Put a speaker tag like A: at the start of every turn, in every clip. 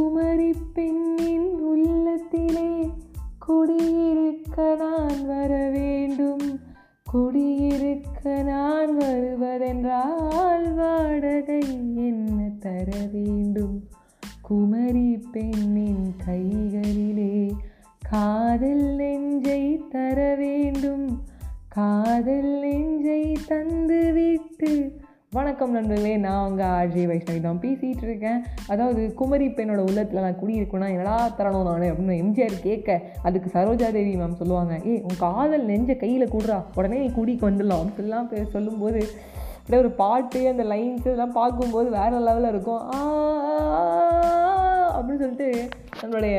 A: குமரி பெண்ணின் உள்ளத்திலே குடியிருக்க நான் வர வேண்டும். குடியிருக்க நான் வருவதென்றால் வாடகை என்ன தர வேண்டும்? குமரி பெண்ணின் கைகளிலே காதல் நெஞ்சை தர வேண்டும். காதல் நெஞ்சை தந்துவிட்டு வணக்கம் நண்பர்களே நான் உங்கள் ஆர்ஜி வைஷ்ணவி தான். பேசிகிட்டு இருக்கேன். அதாவது குமரி பெண்ணோட உள்ளத்தில் நான் குடியிருக்கேன்னா என்னடா தரணும் நான் அப்படின்னு எம்ஜிஆர் கேட்க அதுக்கு சரோஜா தேவி மேம் சொல்லுவாங்க ஏ உன் காதல் நெஞ்ச கையில் கூடுறா உடனே நீ குடிக்கு வந்துடலாம். அப்படிலாம் பே- சொல்லும்போது அப்படியே ஒரு பாட்டு அந்த லைன்ஸ் இதெல்லாம் பார்க்கும்போது வேறு லெவலில் இருக்கும். ஆ, அப்படின்னு சொல்லிட்டு நம்மளுடைய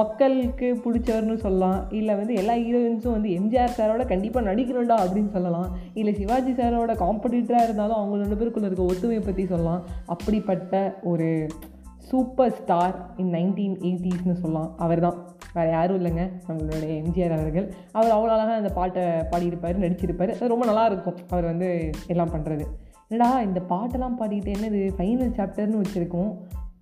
A: மக்களுக்கு பிடிச்சவர்னு சொல்லலாம். இல்லை வந்து எல்லா ஹீரோயின்ஸும் வந்து எம்ஜிஆர் சாரோட கண்டிப்பாக நடிக்கணும்டா அப்படின்னு சொல்லலாம். இல்லை சிவாஜி சாரோட காம்படிட்டராக இருந்தாலும் அவங்க ரெண்டு பேருக்குள்ள இருக்க ஒத்துமையை பற்றி சொல்லலாம். அப்படிப்பட்ட ஒரு சூப்பர் ஸ்டார் இன் நைன்டீன் எயிட்டிஸ்னு சொல்லலாம். அவர் தான் வேறு யாரும் இல்லைங்க. நம்மளுடைய எம்ஜிஆர் அவர்கள். அவர் அவ்வளோ அழகாக அந்த பாட்டை பாடியிருப்பார் நடிச்சிருப்பார். அது ரொம்ப நல்லா இருக்கும். அவர் வந்து எல்லாம் பண்ணுறது என்னடா இந்த பாட்டெல்லாம் பாடிக்கிட்டு என்னது? ஃபைனல் சாப்டர்னு வச்சுருக்கோம்.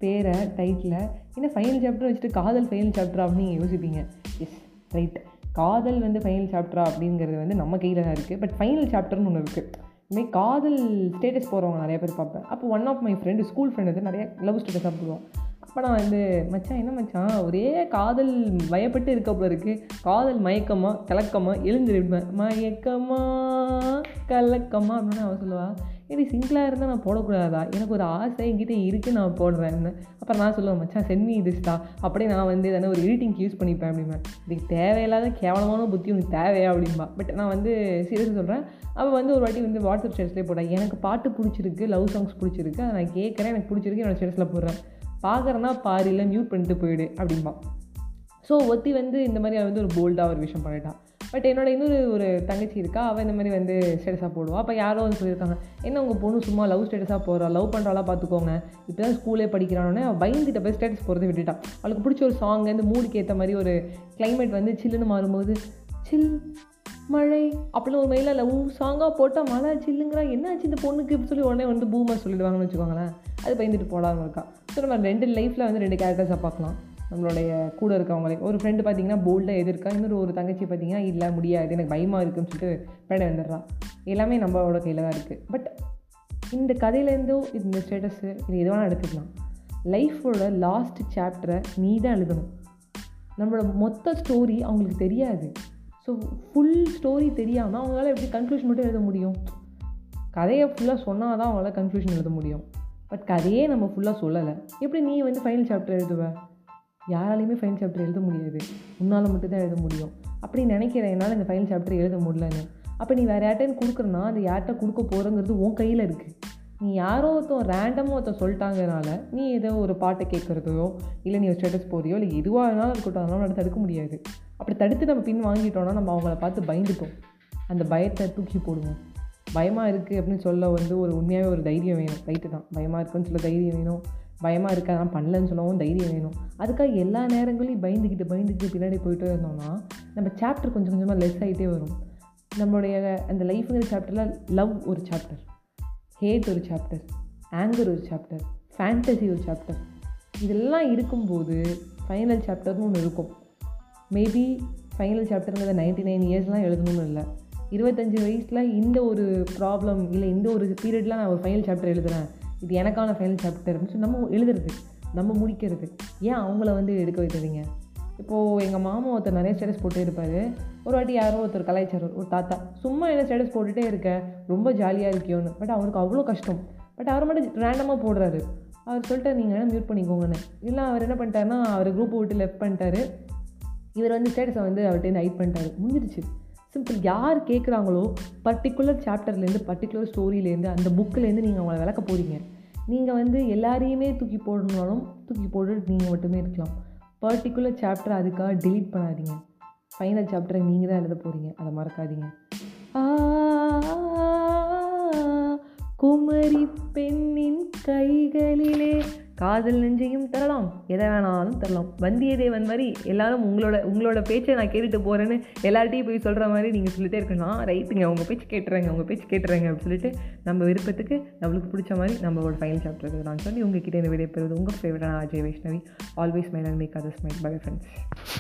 A: பேரை டைட்டில் என்ன ஃபைனல் சாப்டர் வச்சுட்டு காதல் ஃபைனல் சாப்டரா அப்படின்னு யோசிப்பீங்க. எஸ் ரைட் காதல் வந்து ஃபைனல் சாப்டரா அப்படிங்கிறது வந்து நம்ம கையில் தான் இருக்குது பட் ஃபைனல் சாப்டர்னு ஒன்று இருக்குது இதுமாரி காதல் ஸ்டேட்டஸ் போகிறவங்க நிறைய பேர் பார்ப்பேன். அப்போ one of my friend school friend வந்து நிறைய லவ் ஸ்டேட்டஸாக போடுவோம் அப்போ நான் வந்து மச்சான் என்ன மச்சான்? ஒரே காதல் வயப்பட்டு இருக்கப்போ இருக்குது காதல் மயக்கமா கலக்கமா எழுந்திருப்பேன். மயக்கமாக கலக்கமாக அப்படின்னு அவன் சொல்லுவாள் இது சிங்கிளாக இருந்தால் நான் போடக்கூடாதா? எனக்கு ஒரு ஆசை என்கிட்ட இருக்குது நான் போடுறேன்னு. அப்புறம் நான் சொல்லுவேன் மச்சான் சென்மி இதுஸ்டா அப்படியே நான் வந்து எதனா ஒரு எடிட்டிங்க்கு யூஸ் பண்ணிப்பேன் அப்படிம்பேன் இதுக்கு தேவையில்லாத கேவலமான புத்தி உனக்கு தேவையா? அப்படிம்பா. பட் நான் வந்து சீரியஸாக சொல்கிறேன் அவள் வந்து ஒரு வாட்டி வந்து வாட்ஸ்அப் ஸ்டேட்டஸ்லேயே போட்டா எனக்கு பாட்டு பிடிச்சிருக்கு லவ் சாங்ஸ் பிடிச்சிருக்கு. அதை நான் கேட்குறேன் எனக்கு பிடிச்சிருக்கு என்னோட ஸ்டேட்டஸில் போடுறேன். பார்க்குறேன்னா பாரு இல்லை மியூட் பண்ணிட்டு போயிடு அப்படிம்பா. ஸோ ஒத்தி வந்து இந்த மாதிரி அவ வந்து ஒரு போல்டாக ஒரு விஷயம் பண்ணிட்டான். பட் என்னோட இன்னொரு ஒரு தங்கச்சி இருக்கா அவள் இந்த மாதிரி வந்து ஸ்டேட்டஸாக போடுவாள் அப்போ யாரோ வந்து சொல்லியிருக்காங்க என்ன உங்கள் பொண்ணு சும்மா லவ் ஸ்டேட்டஸாக போகிறா லவ் பண்ணுறாலாம் பார்த்துக்கோங்க இப்போ தான் ஸ்கூலே படிக்கிறானே அவள் பயந்துட்ட போய் ஸ்டேட்டஸ் போகிறத விட்டுட்டான் அவளுக்கு பிடிச்ச ஒரு சாங் இந்த மூடுக்கு ஏற்ற மாதிரி ஒரு கிளைமேட் வந்து சில்லுன்னு மாறும்போது சில் மழை அப்படின்னு ஒரு மயில லவ் சாங்காக போட்டால் மழை சில்லுங்கிறா என்னாச்சு இந்த பொண்ணுக்கு? இப்படி சொல்லி உடனே வந்து பூமர் சொல்லிடுவாங்கன்னு வச்சுக்கோங்களேன். அது பயந்துட்டு போடாமல் இருக்கா. ஸோ நம்ம ரெண்டு லைஃப்பில் வந்து ரெண்டு கேரக்டர்ஸாக பார்க்கலாம். நம்மளுடைய கூட இருக்கவங்களே ஒரு ஃப்ரெண்டு பார்த்தீங்கன்னா போல்டாக எதிர்க்கா இன்னொரு ஒரு தங்கச்சி பார்த்தீங்கன்னா இல்லை முடியாது எனக்கு பயமாக இருக்குன்னு சொல்லிட்டு பேட வந்துடுறான். எல்லாமே நம்மளோட கையில் தான் இருக்குது பட் இந்த கதையிலேருந்தோ இந்த ஸ்டேட்டஸு இது எது வேணால் எடுத்துக்கலாம். லைஃபோட லாஸ்ட் சாப்டரை நீ தான் எழுதணும். நம்மளோட மொத்த ஸ்டோரி அவங்களுக்கு தெரியாது. ஸோ ஃபுல் ஸ்டோரி தெரியாமல் அவங்களால எப்படி கன்க்ளூஷன் மட்டும் எழுத முடியும்? கதையை ஃபுல்லாக சொன்னால் தான் அவங்களால கன்க்ளூஷன் எழுத முடியும். பட் கதையே நம்ம ஃபுல்லாக சொல்லலை. எப்படி நீ வந்து ஃபைனல் சாப்டர் எழுதுவ? யாராலையுமே ஃபைனல் சாப்டர் எழுத முடியாது. உன்னால் மட்டும்தான் எழுத முடியும். அப்படி நினைக்கிறேன் என்னால் இந்த ஃபைனல் சாப்டர் எழுத முடியலன்னு. அப்போ நீ வேறு யார்கிட்டையும் கொடுக்குறனா அது யார்கிட்ட கொடுக்க போகிறங்கிறது உன் கையில் இருக்குது நீ யாரோ ஒருத்தன் ரேண்டமாக ஒருத்தன் சொல்லிட்டாங்கனால நீ ஏதோ ஒரு பாட்டை கேட்குறதையோ இல்லை நீ ஒரு ஸ்டேட்டஸ் போறியோ இல்லை எதுவாக இருந்தாலும் இருக்கட்டும் அதெல்லாம் நம்ம தடுக்க முடியாது. அப்படி தடுத்து நம்ம பின் வாங்கிட்டோம்னா நம்ம அவங்கள பார்த்து பயந்துட்டோம் அந்த பயத்தை தூக்கி போடுவோம். பயமாக இருக்குது அப்படின்னு சொல்ல வந்து ஒரு உண்மையாகவே ஒரு தைரியம் வேணும். ரைட்டு தான். பயமாக இருக்குன்னு சொல்ல தைரியம் வேணும். பயமாக இருக்க அதெல்லாம் பண்ணலன்னு சொல்லவும் தைரியம் வேணும். அதுக்காக எல்லா நேரங்களையும் பயந்துக்கிட்டு பயந்துக்கிட்டு பின்னாடி போயிட்டே இருந்தோம்னா நம்ம சாப்டர் கொஞ்சம் கொஞ்சமாக லெஸ் ஆகிட்டே வரும். நம்மளுடைய அந்த லைஃப்புங்கிற சாப்டரில் லவ் ஒரு சாப்டர் ஹேட் ஒரு சாப்டர் ஆங்கர் ஒரு சாப்டர் ஃபேண்டசி ஒரு சாப்டர் இதெல்லாம் இருக்கும்போது ஃபைனல் சாப்டர்னு ஒன்று இருக்கும். மேபி ஃபைனல் சாப்டருங்கிறத நைன்டி நைன் இயர்ஸ்லாம் எழுதணும்னு இல்லை. இருபத்தஞ்சி வயசில் இந்த ஒரு ப்ராப்ளம் இல்லை இந்த ஒரு பீரியடில் நான் ஒரு ஃபைனல் சாப்டர் எழுதுகிறேன் இது எனக்கான ஃபைனல் சாப்டர் அப்படின்னு சொல்லி நம்ம எழுதுறது நம்ம முடிக்கிறது. ஏன் அவங்கள வந்து எடுக்க வைக்கிறீங்க இப்போது எங்கள் மாமா ஒருத்தர் நிறைய ஸ்டேட்டஸ் போட்டே இருப்பார். ஒரு வாட்டி யாரோ ஒருத்தர் கலாய்ச்சார் ஒரு தாத்தா. சும்மா என்ன ஸ்டேட்டஸ் போட்டுகிட்டே இருக்க ரொம்ப ஜாலியாக இருக்கியோன்னு. பட் அவருக்கு அவ்வளோ கஷ்டம். பட் அவர் மட்டும் ரேண்டமாக போடுறாரு. அவர் சொல்லிட்டு நீங்கள் என்ன மியூட் பண்ணிக்கோங்கன்னு. இல்லை அவர் என்ன பண்ணிட்டாருன்னா அவர் குரூப்பை விட்டு லெஃப்ட் பண்ணிட்டாரு. இவர் வந்து ஸ்டேட்டஸை வந்து அவர்கிட்ட ஹைட் பண்ணிட்டாரு. முடிஞ்சிருச்சு சிம்பிள் யார் கேட்குறாங்களோ பர்டிகுலர் சாப்டர்லேருந்து பர்டிகுலர் ஸ்டோரியிலேருந்து அந்த புக்கிலேருந்து நீங்கள் அவங்கள விளக்க போகிறீங்க நீங்கள் வந்து எல்லாரையுமே தூக்கி போடணுனாலும் தூக்கி போட்டு நீங்கள் மட்டுமே இருக்கலாம். பர்டிகுலர் சாப்டர் அதுக்காக டிலீட் பண்ணாதீங்க. ஃபைனல் சாப்டரை நீங்கள் தான் எழுத போகிறீங்க அதை மறக்காதீங்க. ஆ, குமரி பெண்ணின் கைகளிலே காதல் நெஞ்சையும் தரலாம். எதை வேணாலும் தரலாம். வந்தியத்தேவன் மாதிரி எல்லாரும் உங்களோட உங்களோட பேச்சை நான் கேட்டுட்டு போகிறேன்னு எல்லார்ட்டையும் போய் சொல்கிற மாதிரி நீங்கள் சொல்லிட்டே இருக்கணும். ரைட்டுங்க உங்கள் பேச்சு கேட்டுறேங்க உங்கள் பேச்சு கேட்டுறேங்க அப்படின்னு சொல்லிட்டு நம்ம விருப்பத்துக்கு நம்மளுக்கு பிடிச்ச மாதிரி நம்மளோட ஃபைனல் சாப்டர் நான் சொல்லி உங்ககிட்ட இந்த விடைபெறுவது உங்கள் favourite Ajay Vaishnavi. Always my and make others mind bye friends